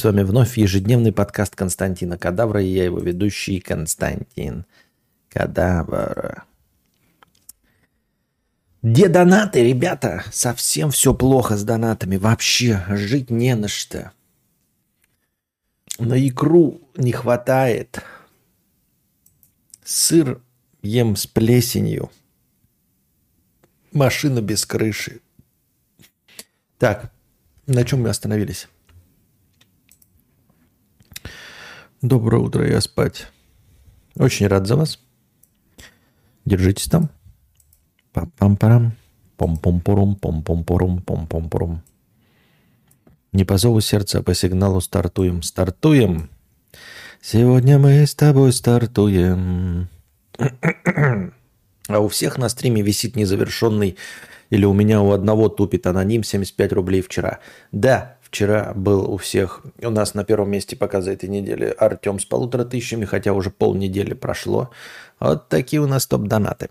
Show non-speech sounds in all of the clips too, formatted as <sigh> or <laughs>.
С вами вновь ежедневный подкаст Константина Кадавра, и я его ведущий Константин Кадавра. Где донаты, ребята? Совсем все плохо с донатами. Вообще жить не на что. На икру не хватает. Сыр ем с плесенью. Машина без крыши. Так, на чем мы остановились? Доброе утро, я спать. Очень рад за вас. Держитесь там. Пам-пам-парам. Пом-пом-порум, пом-пом-порум, пом-пом-порум. Не по зову сердца, а по сигналу стартуем. Стартуем. Сегодня мы с тобой стартуем. А у всех на стриме висит незавершенный, или у меня у одного тупит аноним 75 рублей вчера. Да, Вчера был у всех, у нас на первом месте пока за этой неделе Артем с полутора тысячами, хотя уже полнедели прошло. Вот такие у нас топ-донаты.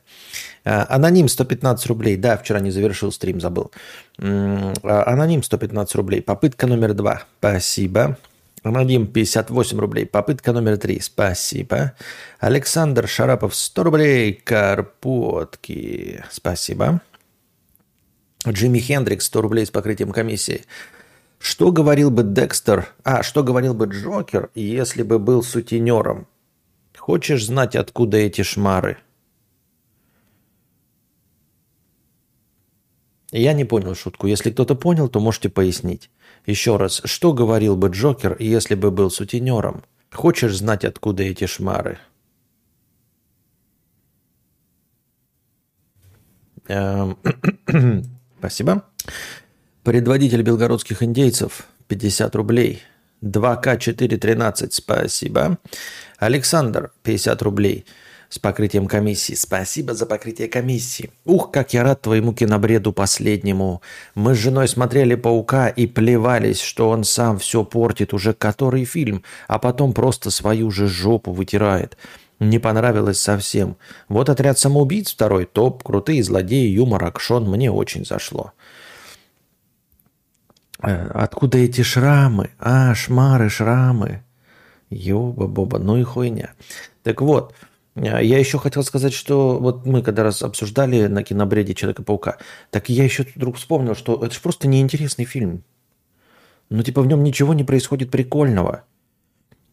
А, аноним 115 рублей. Да, вчера не завершил стрим, забыл. А, аноним 115 рублей. Попытка номер два. Спасибо. Аноним 58 рублей. Попытка номер три. Спасибо. Александр Шарапов 100 рублей. Карпотки. Спасибо. Джимми Хендрикс 100 рублей с покрытием комиссии. Что говорил бы Декстер, а, что говорил бы Джокер, если бы был сутенером? Хочешь знать, откуда эти шмары? Я не понял шутку. Если кто-то понял, то можете пояснить. Еще раз, что говорил бы Джокер, если бы был сутенером? Хочешь знать, откуда эти шмары? Эм, <clears throat> спасибо. Предводитель белгородских индейцев 50 рублей. 2К413, спасибо. Александр, 50 рублей с покрытием комиссии. Спасибо за покрытие комиссии. Ух, как я рад твоему кинобреду последнему. Мы с женой смотрели «Паука» и плевались, что он сам все портит уже который фильм, а потом просто свою же жопу вытирает. Не понравилось совсем. Вот «Отряд самоубийц» второй топ, крутые злодеи, юмор, акшон мне очень зашло. Э, откуда эти шрамы? А, шмары, шрамы. Ёба-боба, ну и хуйня. Так вот, э, я еще хотел сказать, что вот мы когда раз обсуждали на кинобреде Человека-паука, так я еще вдруг вспомнил, что это же просто неинтересный фильм. Ну, типа, в нем ничего не происходит прикольного.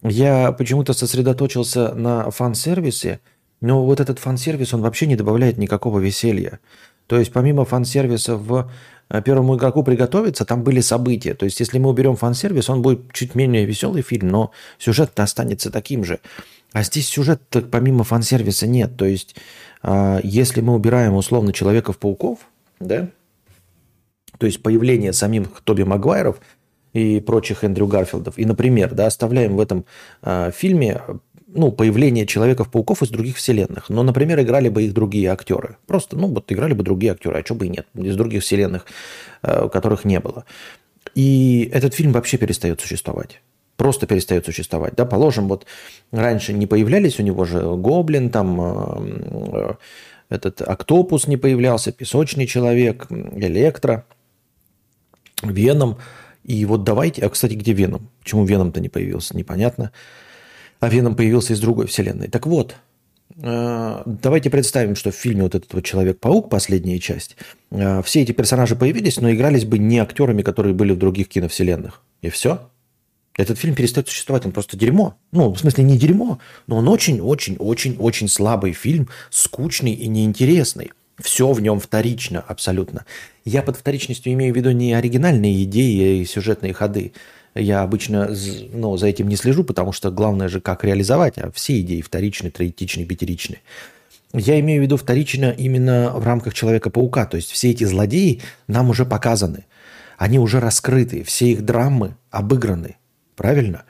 Я почему-то сосредоточился на фан-сервисе, но вот этот фан-сервис, он вообще не добавляет никакого веселья. То есть помимо фан-сервиса в первому игроку приготовиться, там были события. То есть, если мы уберем фан-сервис, он будет чуть менее веселый фильм, но сюжет останется таким же. А здесь сюжет помимо фан-сервиса нет. То есть, э, если мы убираем условно Человеков-пауков, да, то есть появление самих Тоби Магуайров и прочих Эндрю Гарфилдов, и, например, да, оставляем в этом э, фильме ну, появление Человеков-пауков из других вселенных. Но, например, играли бы их другие актеры. Просто, ну, вот играли бы другие актеры, а что бы и нет, из других вселенных, э, которых не было. И этот фильм вообще перестает существовать. Просто перестает существовать. Да, положим, вот раньше не появлялись у него же Гоблин, там э, э, этот Октопус не появлялся, Песочный Человек, Электро, Веном. И вот давайте... А, кстати, где Веном? Почему Веном-то не появился? Непонятно а Веном появился из другой вселенной. Так вот, э, давайте представим, что в фильме вот этот вот Человек-паук, последняя часть, э, все эти персонажи появились, но игрались бы не актерами, которые были в других киновселенных. И все. Этот фильм перестает существовать, он просто дерьмо. Ну, в смысле, не дерьмо, но он очень-очень-очень-очень слабый фильм, скучный и неинтересный. Все в нем вторично абсолютно. Я под вторичностью имею в виду не оригинальные идеи и сюжетные ходы, я обычно ну, за этим не слежу, потому что главное же, как реализовать, а все идеи вторичны, троетичны, пятеричны. Я имею в виду вторично именно в рамках Человека-паука. То есть все эти злодеи нам уже показаны. Они уже раскрыты. Все их драмы обыграны. Правильно?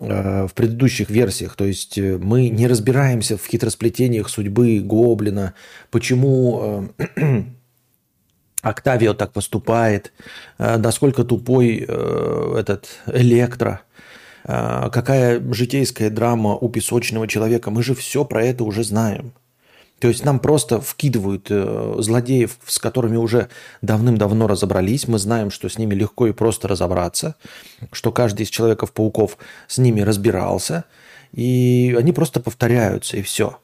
Э, в предыдущих версиях. То есть э, мы не разбираемся в хитросплетениях судьбы Гоблина. Почему э, <clears throat> Октавио так поступает, э, насколько тупой э, этот Электро, э, какая житейская драма у песочного человека. Мы же все про это уже знаем. То есть нам просто вкидывают злодеев, с которыми уже давным-давно разобрались. Мы знаем, что с ними легко и просто разобраться, что каждый из Человеков-пауков с ними разбирался, и они просто повторяются, и все.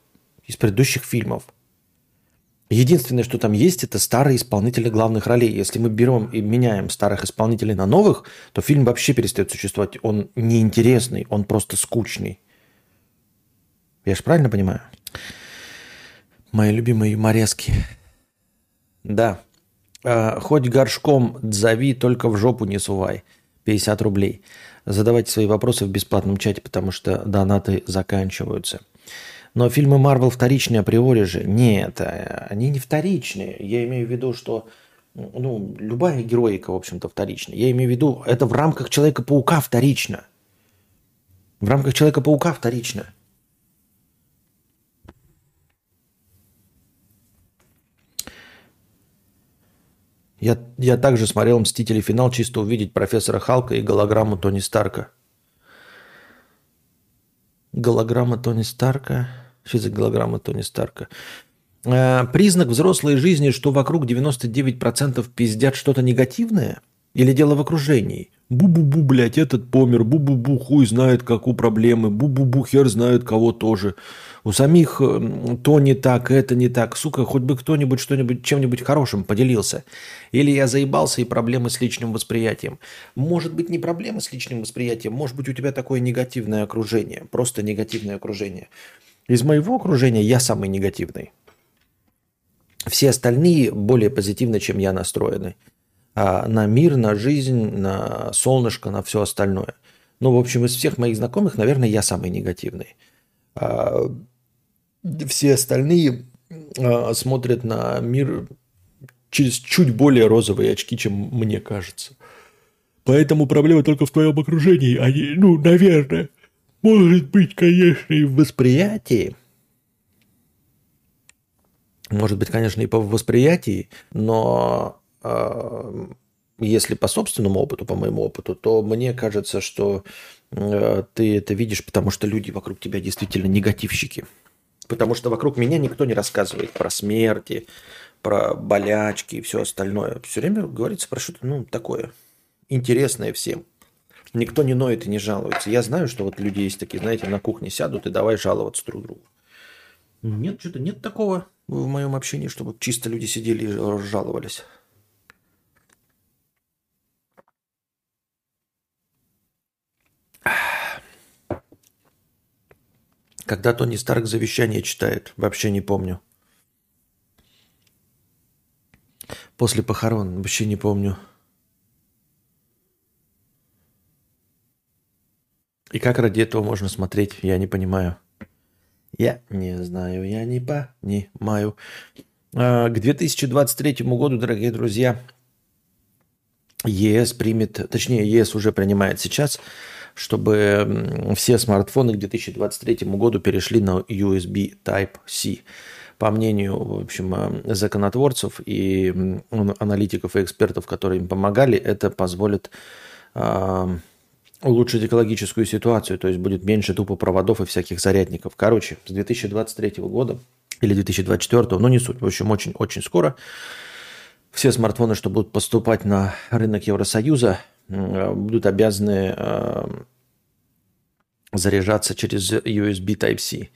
Из предыдущих фильмов. Единственное, что там есть, это старые исполнители главных ролей. Если мы берем и меняем старых исполнителей на новых, то фильм вообще перестает существовать. Он неинтересный, он просто скучный. Я же правильно понимаю? Мои любимые юморески. Да. А, хоть горшком зови, только в жопу не сувай. 50 рублей. Задавайте свои вопросы в бесплатном чате, потому что донаты заканчиваются. Но фильмы Марвел вторичные априори же. Нет, а, они не вторичные. Я имею в виду, что ну, любая героика, в общем-то, вторичная. Я имею в виду, это в рамках Человека-паука вторично. В рамках Человека-паука вторично. Я, я также смотрел «Мстители. Финал» чисто увидеть профессора Халка и голограмму Тони Старка. Голограмма Тони Старка. Что за голограмма Тони Старка? Э, признак взрослой жизни, что вокруг 99% пиздят что-то негативное? Или дело в окружении? Бу-бу-бу, блядь, этот помер. Бу-бу-бу, хуй знает, как у проблемы. Бу-бу-бу, хер знает, кого тоже. У самих э, то не так, это не так. Сука, хоть бы кто-нибудь что-нибудь чем-нибудь хорошим поделился. Или я заебался и проблемы с личным восприятием. Может быть, не проблемы с личным восприятием, может быть, у тебя такое негативное окружение. Просто негативное окружение. Из моего окружения я самый негативный. Все остальные более позитивно, чем я настроены. А на мир, на жизнь, на солнышко, на все остальное. Ну, в общем, из всех моих знакомых, наверное, я самый негативный. А все остальные э, смотрят на мир через чуть более розовые очки, чем мне кажется. Поэтому проблема только в твоем окружении, а не, ну, наверное, может быть, конечно, и в восприятии. Может быть, конечно, и по восприятии, но э, если по собственному опыту, по моему опыту, то мне кажется, что э, ты это видишь, потому что люди вокруг тебя действительно негативщики. Потому что вокруг меня никто не рассказывает про смерти, про болячки и все остальное. Все время говорится про что-то ну, такое интересное всем. Никто не ноет и не жалуется. Я знаю, что вот люди есть такие, знаете, на кухне сядут и давай жаловаться друг другу. Нет, что-то нет такого в моем общении, чтобы чисто люди сидели и жаловались. Когда Тони Старк завещание читает, вообще не помню. После похорон, вообще не помню. И как ради этого можно смотреть, я не понимаю. Я не знаю, я не понимаю. А, к 2023 году, дорогие друзья, ЕС примет, точнее, ЕС уже принимает сейчас чтобы все смартфоны к 2023 году перешли на USB Type-C. По мнению, в общем, э, законотворцев и аналитиков и экспертов, которые им помогали, это позволит э, улучшить экологическую ситуацию, то есть будет меньше тупо проводов и всяких зарядников. Короче, с 2023 года или 2024, ну не суть, в общем, очень-очень скоро все смартфоны, что будут поступать на рынок Евросоюза, будут обязаны э, заряжаться через USB Type-C.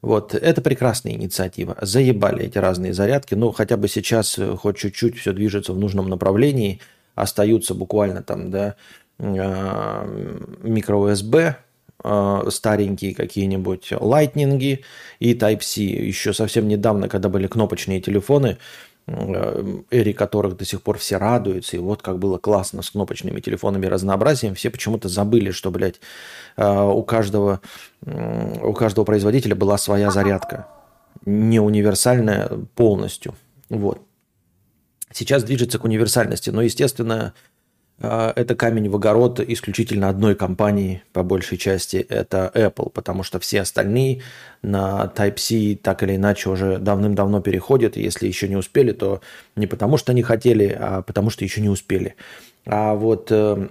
Вот, это прекрасная инициатива. Заебали эти разные зарядки. Ну, хотя бы сейчас э, хоть чуть-чуть все движется в нужном направлении. Остаются буквально там, да, э, микро-USB, старенькие какие-нибудь лайтнинги и Type-C. Еще совсем недавно, когда были кнопочные телефоны, Э, эре которых до сих пор все радуются, и вот как было классно с кнопочными телефонами разнообразием, все почему-то забыли, что, блядь, э, у каждого, у каждого производителя была своя зарядка, не универсальная полностью. Вот. Сейчас движется к универсальности, но, естественно, это камень в огород исключительно одной компании, по большей части, это Apple, потому что все остальные на Type-C так или иначе уже давным-давно переходят, если еще не успели, то не потому что не хотели, а потому что еще не успели. А вот э,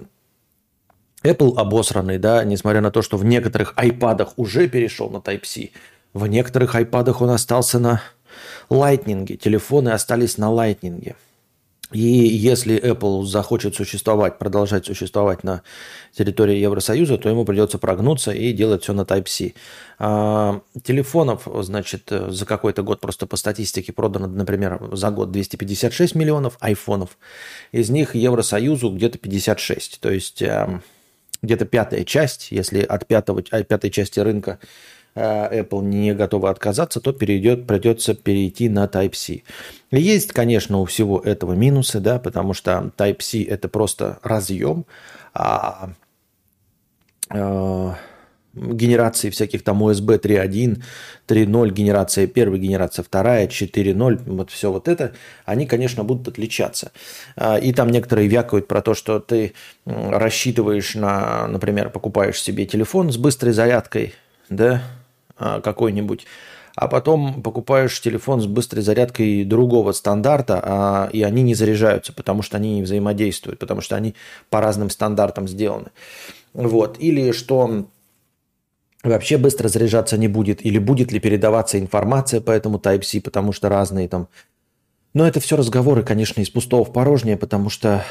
Apple обосранный, да, несмотря на то, что в некоторых iPad уже перешел на Type-C, в некоторых iPad он остался на Лайтнинги, телефоны остались на лайтнинге. И если Apple захочет существовать, продолжать существовать на территории Евросоюза, то ему придется прогнуться и делать все на Type-C. А, телефонов, значит, за какой-то год просто по статистике продано, например, за год 256 миллионов айфонов. Из них Евросоюзу где-то 56. То есть а, где-то пятая часть, если от, пятого, от пятой части рынка Apple не готова отказаться, то перейдет, придется перейти на Type-C. Есть, конечно, у всего этого минусы, да, потому что Type-C это просто разъем, а э, генерации всяких там USB 3.1, 3.0, генерация первая, генерация вторая, 4.0, вот все вот это, они, конечно, будут отличаться. А, и там некоторые вякают про то, что ты рассчитываешь на, например, покупаешь себе телефон с быстрой зарядкой, да, а, какой-нибудь, а потом покупаешь телефон с быстрой зарядкой другого стандарта, а, и они не заряжаются, потому что они не взаимодействуют, потому что они по разным стандартам сделаны. Вот. Или что вообще быстро заряжаться не будет, или будет ли передаваться информация по этому Type-C, потому что разные там. Но это все разговоры, конечно, из пустого в порожнее, потому что,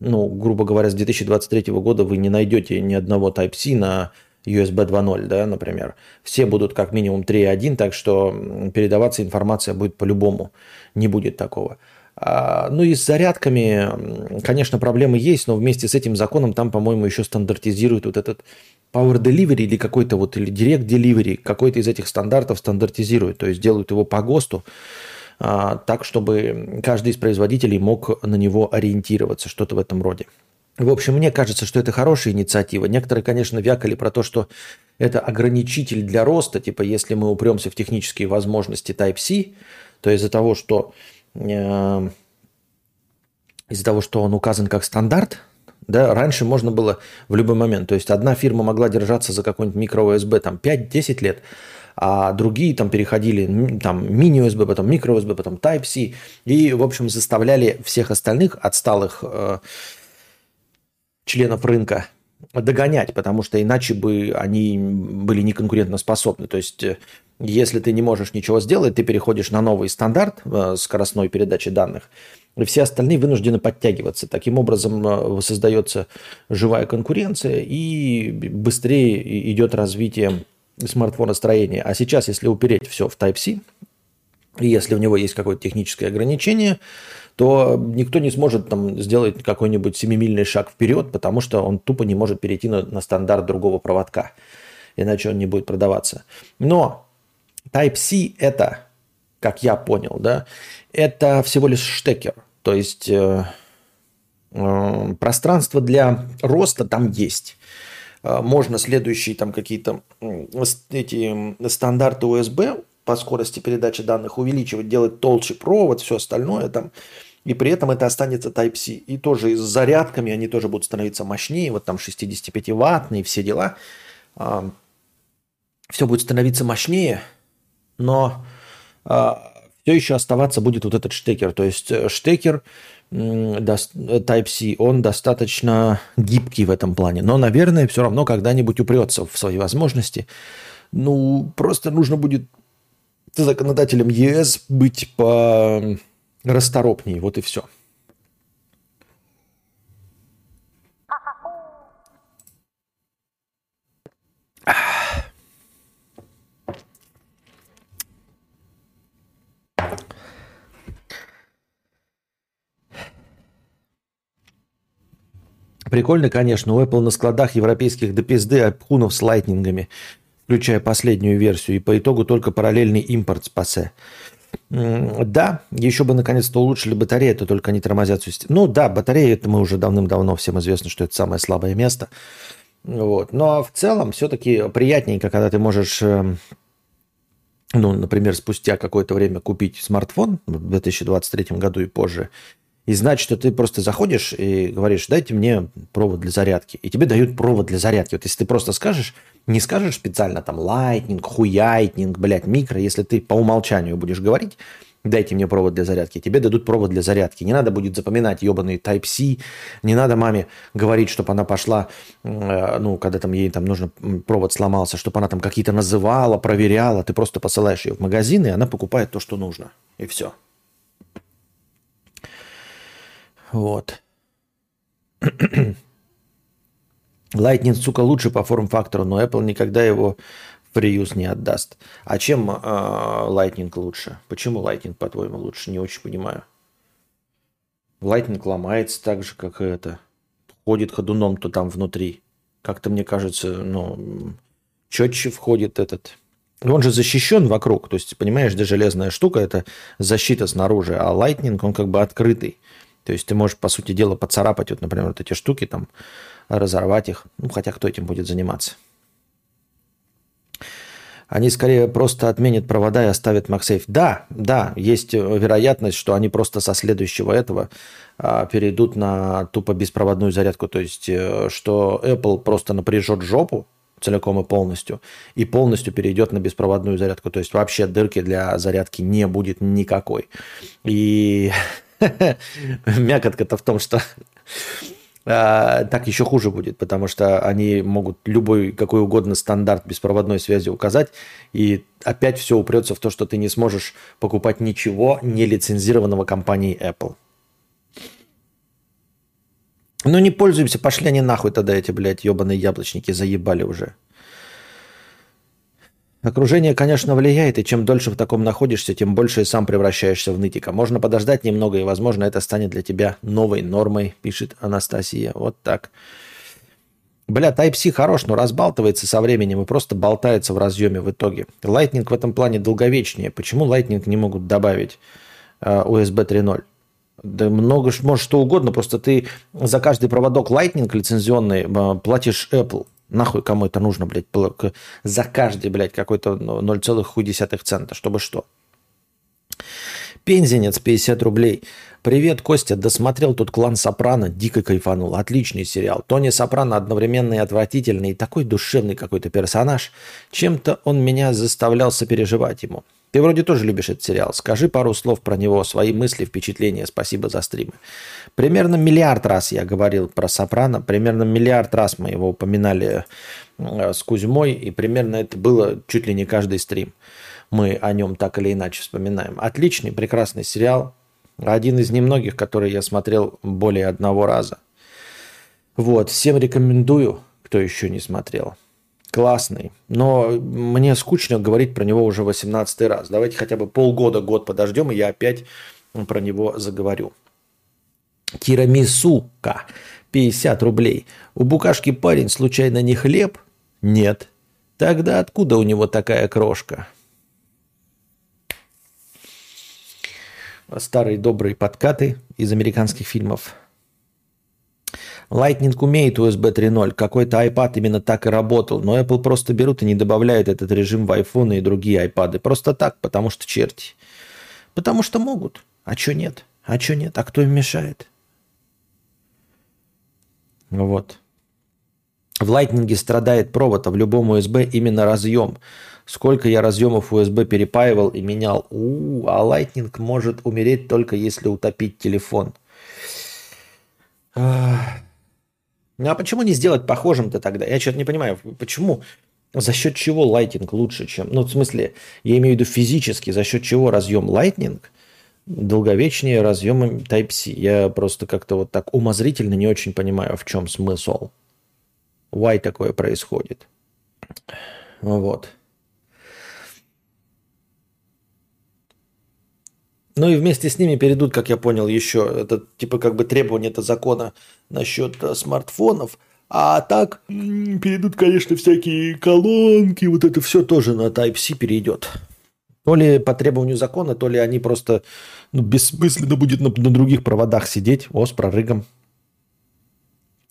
ну, грубо говоря, с 2023 года вы не найдете ни одного Type-C на USB 2.0, да, например. Все будут как минимум 3.1, так что передаваться информация будет по-любому. Не будет такого. А, ну и с зарядками, конечно, проблемы есть, но вместе с этим законом там, по-моему, еще стандартизируют вот этот Power Delivery или какой-то вот, или Direct Delivery, какой-то из этих стандартов стандартизируют, то есть делают его по ГОСТу, а, так, чтобы каждый из производителей мог на него ориентироваться, что-то в этом роде. В общем, мне кажется, что это хорошая инициатива. Некоторые, конечно, вякали про то, что это ограничитель для роста, типа если мы упремся в технические возможности Type-C, то из-за того, что э, из-за того, что он указан как стандарт, да, раньше можно было в любой момент. То есть одна фирма могла держаться за какой-нибудь микро-USB там 5-10 лет, а другие там переходили там мини-USB, потом микро-USB, потом Type-C. И, в общем, заставляли всех остальных отсталых э, членов рынка догонять, потому что иначе бы они были неконкурентоспособны. То есть, э, если ты не можешь ничего сделать, ты переходишь на новый стандарт э, скоростной передачи данных, и все остальные вынуждены подтягиваться. Таким образом э, создается живая конкуренция и быстрее идет развитие смартфоностроения. А сейчас, если упереть все в Type-C, и если у него есть какое-то техническое ограничение, то никто не сможет там сделать какой-нибудь семимильный шаг вперед, потому что он тупо не может перейти на, на стандарт другого проводка. Иначе он не будет продаваться. Но Type-C это, как я понял, да, это всего лишь штекер. То есть э, э, пространство для роста там есть. Э, можно следующие там какие-то эти стандарты USB по скорости передачи данных увеличивать, делать толще провод, все остальное там. И при этом это останется Type-C. И тоже с зарядками они тоже будут становиться мощнее. Вот там 65-ваттные все дела. А, все будет становиться мощнее, но а, все еще оставаться будет вот этот штекер. То есть э, штекер Type-C, он достаточно гибкий в этом плане. Но, наверное, все равно когда-нибудь упрется в свои возможности. Ну, просто нужно будет законодателям ЕС быть по расторопнее, вот и все. Прикольно, конечно, у Apple на складах европейских до пизды обхунов с лайтнингами включая последнюю версию, и по итогу только параллельный импорт спасе. Да, еще бы наконец-то улучшили батареи, это только они тормозят систему. Ну да, батареи, это мы уже давным-давно всем известно, что это самое слабое место. Вот. Но в целом все-таки приятненько, когда ты можешь, эм, ну, например, спустя какое-то время купить смартфон в 2023 году и позже, и знать, что ты просто заходишь и говоришь, дайте мне провод для зарядки. И тебе дают провод для зарядки. Вот если ты просто скажешь, не скажешь специально там лайтнинг, хуяйтнинг, блядь, микро, если ты по умолчанию будешь говорить, дайте мне провод для зарядки. Тебе дадут провод для зарядки. Не надо будет запоминать ебаный Type-C. Не надо маме говорить, чтобы она пошла, э, ну, когда там ей там нужно, провод сломался, чтобы она там какие-то называла, проверяла. Ты просто посылаешь ее в магазин, и она покупает то, что нужно. И все. Вот. Lightning, сука, лучше по форм-фактору, но Apple никогда его Приус не отдаст. А чем э, Lightning лучше? Почему Lightning, по-твоему, лучше? Не очень понимаю. Lightning ломается так же, как и это. Ходит ходуном то там внутри. Как-то, мне кажется, ну, четче входит этот. Он же защищен вокруг. То есть, понимаешь, да, железная штука – это защита снаружи. А Lightning, он как бы открытый. То есть ты можешь, по сути дела, поцарапать, вот, например, вот эти штуки, там, разорвать их. Ну, хотя кто этим будет заниматься? они скорее просто отменят провода и оставят MagSafe. Да, да, есть вероятность, что они просто со следующего этого а, перейдут на тупо беспроводную зарядку. То есть, э, что Apple просто напряжет жопу целиком и полностью, и полностью перейдет на беспроводную зарядку. То есть вообще дырки для зарядки не будет никакой. И <laughs> <laughs> мякотка-то в том, что <laughs> а, так еще хуже будет, потому что они могут любой какой угодно стандарт беспроводной связи указать, и опять все упрется в то, что ты не сможешь покупать ничего не лицензированного компанией Apple. Ну не пользуемся, пошли они нахуй тогда эти, блядь, ебаные яблочники, заебали уже. Окружение, конечно, влияет, и чем дольше в таком находишься, тем больше и сам превращаешься в нытика. Можно подождать немного, и, возможно, это станет для тебя новой нормой, пишет Анастасия. Вот так. Бля, Type-C хорош, но разбалтывается со временем и просто болтается в разъеме в итоге. Lightning в этом плане долговечнее. Почему Lightning не могут добавить э, USB 3.0? Да много, может, что угодно, просто ты за каждый проводок Lightning лицензионный э, платишь Apple. Нахуй кому это нужно, блядь, за каждый, блядь, какой-то 0,1 цента, чтобы что? Пензенец, 50 рублей. Привет, Костя, досмотрел тут «Клан Сопрано», дико кайфанул. Отличный сериал. Тони Сопрано одновременно и отвратительный, и такой душевный какой-то персонаж. Чем-то он меня заставлял сопереживать ему. Ты вроде тоже любишь этот сериал. Скажи пару слов про него, свои мысли, впечатления. Спасибо за стримы. Примерно миллиард раз я говорил про Сопрано. Примерно миллиард раз мы его упоминали э, с Кузьмой. И примерно это было чуть ли не каждый стрим. Мы о нем так или иначе вспоминаем. Отличный, прекрасный сериал. Один из немногих, который я смотрел более одного раза. Вот, всем рекомендую, кто еще не смотрел классный, но мне скучно говорить про него уже 18 раз. Давайте хотя бы полгода, год подождем, и я опять про него заговорю. Тирамисука, 50 рублей. У букашки парень случайно не хлеб? Нет. Тогда откуда у него такая крошка? Старые добрые подкаты из американских фильмов – Lightning умеет USB 3.0. Какой-то iPad именно так и работал. Но Apple просто берут и не добавляют этот режим в iPhone и другие iPad. Просто так, потому что черти. Потому что могут. А что нет? А что нет? А кто им мешает? Вот. В Lightning страдает провод, а в любом USB именно разъем. Сколько я разъемов USB перепаивал и менял. У, а Lightning может умереть только если утопить телефон. Ну а почему не сделать похожим-то тогда? Я что-то не понимаю, почему, за счет чего Lightning лучше, чем... Ну, в смысле, я имею в виду физически, за счет чего разъем Lightning долговечнее разъема Type-C. Я просто как-то вот так умозрительно не очень понимаю, в чем смысл. Why такое происходит. Вот. Ну и вместе с ними перейдут, как я понял, еще это типа как бы требование это закона насчет э, смартфонов. А так перейдут, конечно, всякие колонки, вот это все тоже на Type-C перейдет. То ли по требованию закона, то ли они просто ну, бессмысленно будет на, на других проводах сидеть. О, с прорыгом.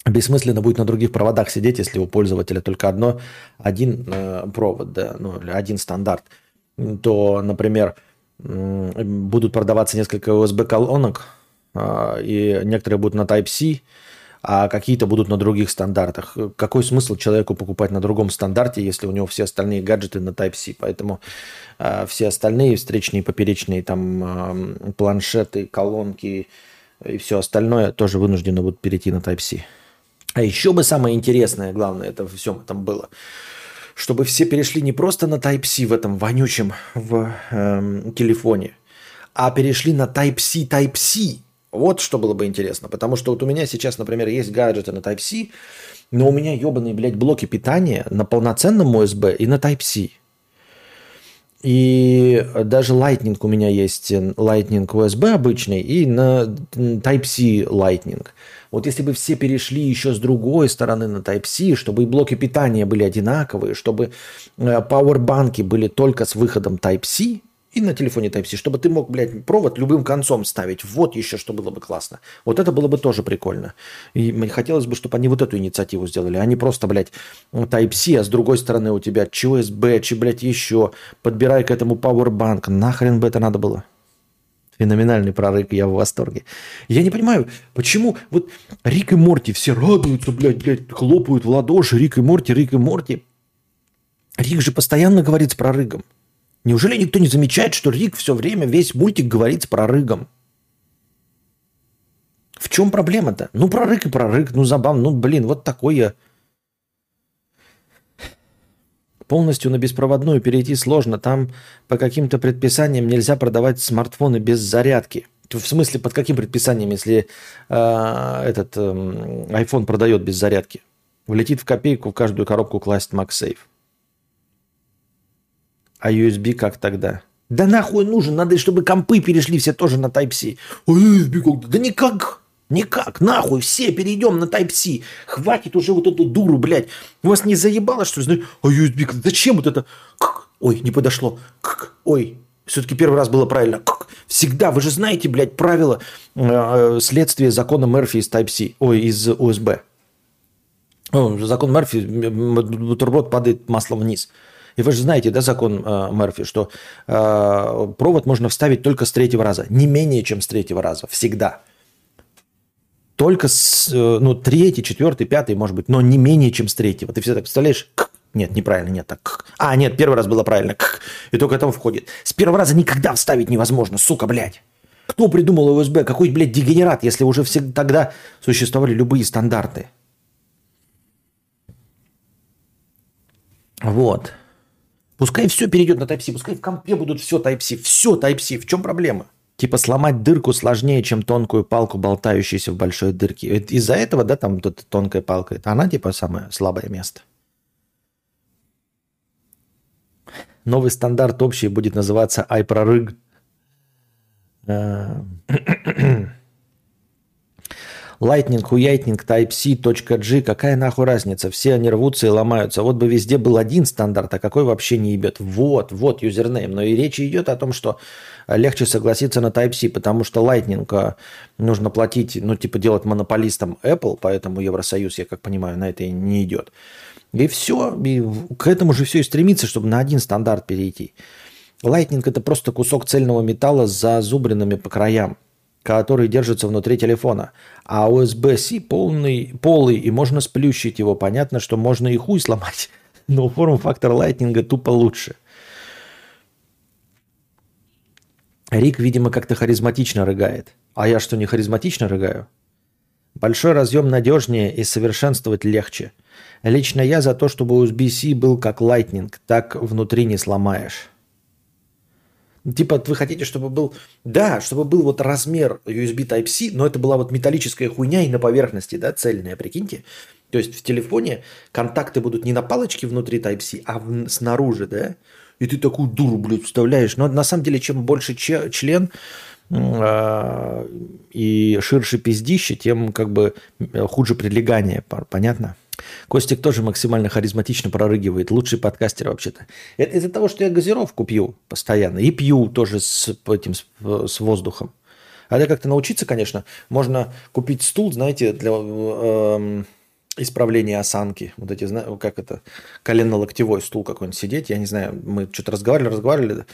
Бессмысленно будет на других проводах сидеть, если у пользователя только одно, один э, провод, да, ну, один стандарт. То, например, будут продаваться несколько USB-колонок, а, и некоторые будут на Type-C, а какие-то будут на других стандартах. Какой смысл человеку покупать на другом стандарте, если у него все остальные гаджеты на Type-C? Поэтому э, все остальные встречные, поперечные, там э, планшеты, колонки и все остальное тоже вынуждены будут перейти на Type-C. А еще бы самое интересное, главное, это во всем этом было, чтобы все перешли не просто на Type-C в этом вонючем в э, телефоне, а перешли на Type-C, Type-C. Вот что было бы интересно. Потому что вот у меня сейчас, например, есть гаджеты на Type-C, но у меня ебаные, блядь, блоки питания на полноценном USB и на Type-C. И даже Lightning у меня есть, Lightning USB обычный и на Type-C Lightning. Вот если бы все перешли еще с другой стороны на Type-C, чтобы и блоки питания были одинаковые, чтобы э, пауэрбанки были только с выходом Type-C, и на телефоне Type-C, чтобы ты мог, блядь, провод любым концом ставить. Вот еще что было бы классно. Вот это было бы тоже прикольно. И мне хотелось бы, чтобы они вот эту инициативу сделали, а не просто, блядь, Type-C, а с другой стороны у тебя USB, чи, блядь, еще. Подбирай к этому Powerbank. Нахрен бы это надо было? Феноменальный прорыв, я в восторге. Я не понимаю, почему вот Рик и Морти все радуются, блядь, блядь, хлопают в ладоши, Рик и Морти, Рик и Морти. Рик же постоянно говорит с прорыгом. Неужели никто не замечает, что Рик все время, весь мультик говорит с прорыгом? В чем проблема-то? Ну, прорык и прорык, ну, забавно, ну, блин, вот такое. Полностью на беспроводную перейти сложно. Там по каким-то предписаниям нельзя продавать смартфоны без зарядки. В смысле, под каким предписанием, если э, этот э, iPhone продает без зарядки? Влетит в копейку в каждую коробку класть MagSafe. А USB как тогда? Да нахуй нужен, надо, чтобы компы перешли все тоже на Type-C. А USB как? Да никак. Никак, нахуй, все перейдем на Type-C. Хватит уже вот эту дуру, блядь. У вас не заебало, что ли? А USB, зачем вот это? Ой, не подошло. Ой, все-таки первый раз было правильно. Всегда, вы же знаете, блядь, правила э, следствия закона Мерфи из Type-C, ой, из USB. Закон Мерфи, бутерброд падает маслом вниз. И вы же знаете, да, закон э, Мерфи, что э, провод можно вставить только с третьего раза. Не менее, чем с третьего раза. Всегда. Только с, э, ну, третий, четвертый, пятый, может быть, но не менее, чем с третьего. Ты всегда так представляешь? Нет, неправильно, нет, так. А, нет, первый раз было правильно. И только это входит. С первого раза никогда вставить невозможно, сука, блядь. Кто придумал USB? Какой, блядь, дегенерат, если уже все тогда существовали любые стандарты? Вот. Пускай все перейдет на Type-C, пускай в компе будут все Type-C, все Type-C. В чем проблема? Типа сломать дырку сложнее, чем тонкую палку, болтающуюся в большой дырке. Из-за этого, да, там тут тонкая палка, она типа самое слабое место. Новый стандарт общий будет называться iProrыг. <clears throat> Lightning, хуятник, Type-C, .g, какая нахуй разница? Все они рвутся и ломаются. Вот бы везде был один стандарт, а какой вообще не ебет. Вот, вот юзернейм. Но и речь идет о том, что легче согласиться на Type-C, потому что Lightning а, нужно платить, ну, типа делать монополистом Apple, поэтому Евросоюз, я как понимаю, на это не идет. И все, и к этому же все и стремится, чтобы на один стандарт перейти. Lightning это просто кусок цельного металла с зазубринами по краям который держится внутри телефона. А USB-C полный, полый, и можно сплющить его. Понятно, что можно и хуй сломать, <laughs> но форм-фактор Lightning тупо лучше. Рик, видимо, как-то харизматично рыгает. А я что, не харизматично рыгаю? Большой разъем надежнее и совершенствовать легче. Лично я за то, чтобы USB-C был как Lightning, так внутри не сломаешь. Типа вы хотите, чтобы был... Да, чтобы был вот размер USB Type-C, но это была вот металлическая хуйня и на поверхности, да, цельная, прикиньте. То есть в телефоне контакты будут не на палочке внутри Type-C, а в... снаружи, да. И ты такую дуру, блядь, вставляешь. Но на самом деле, чем больше член э, и ширше пиздище, тем как бы хуже прилегание. Понятно? Костик тоже максимально харизматично прорыгивает. Лучший подкастер вообще-то. Это из-за того, что я газировку пью постоянно. И пью тоже с этим с, воздухом. А это как-то научиться, конечно. Можно купить стул, знаете, для э, исправления осанки. Вот эти, как это, колено-локтевой стул какой-нибудь сидеть. Я не знаю, мы что-то разговаривали, разговаривали,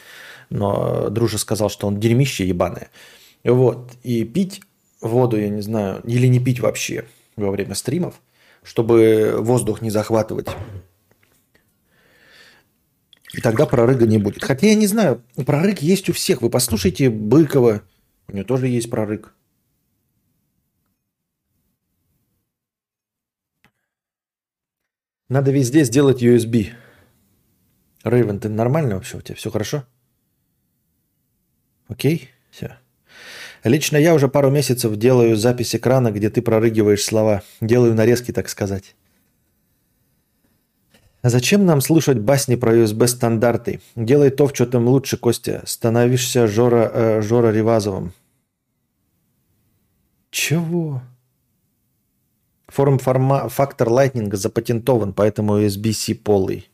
но дружа сказал, что он дерьмище ебаное. Вот. И пить воду, я не знаю, или не пить вообще – во время стримов, чтобы воздух не захватывать. И тогда прорыга не будет. Хотя я не знаю, прорыг есть у всех. Вы послушайте Быкова, у него тоже есть прорыг. Надо везде сделать USB. Рейвен, ты нормально вообще у тебя? Все хорошо? Окей? Все. Лично я уже пару месяцев делаю запись экрана, где ты прорыгиваешь слова. Делаю нарезки, так сказать. Зачем нам слушать басни про USB-стандарты? Делай то, в чем там лучше, Костя. Становишься Жора, э, Жора Ревазовым. Чего? Форм-фактор лайтнинга запатентован, поэтому USB-C полый.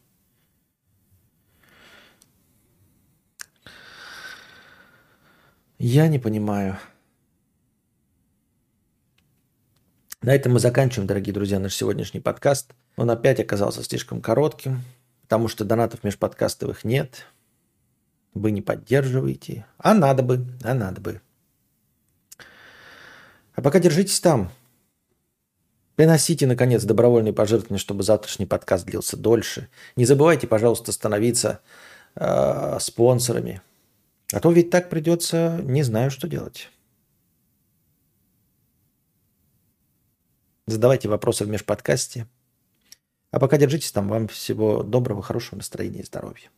Я не понимаю. На этом мы заканчиваем, дорогие друзья, наш сегодняшний подкаст. Он опять оказался слишком коротким, потому что донатов межподкастовых нет. Вы не поддерживаете. А надо бы, а надо бы. А пока держитесь там. Приносите, наконец, добровольные пожертвования, чтобы завтрашний подкаст длился дольше. Не забывайте, пожалуйста, становиться э, спонсорами. А то ведь так придется, не знаю, что делать. Задавайте вопросы в межподкасте. А пока держитесь там. Вам всего доброго, хорошего настроения и здоровья.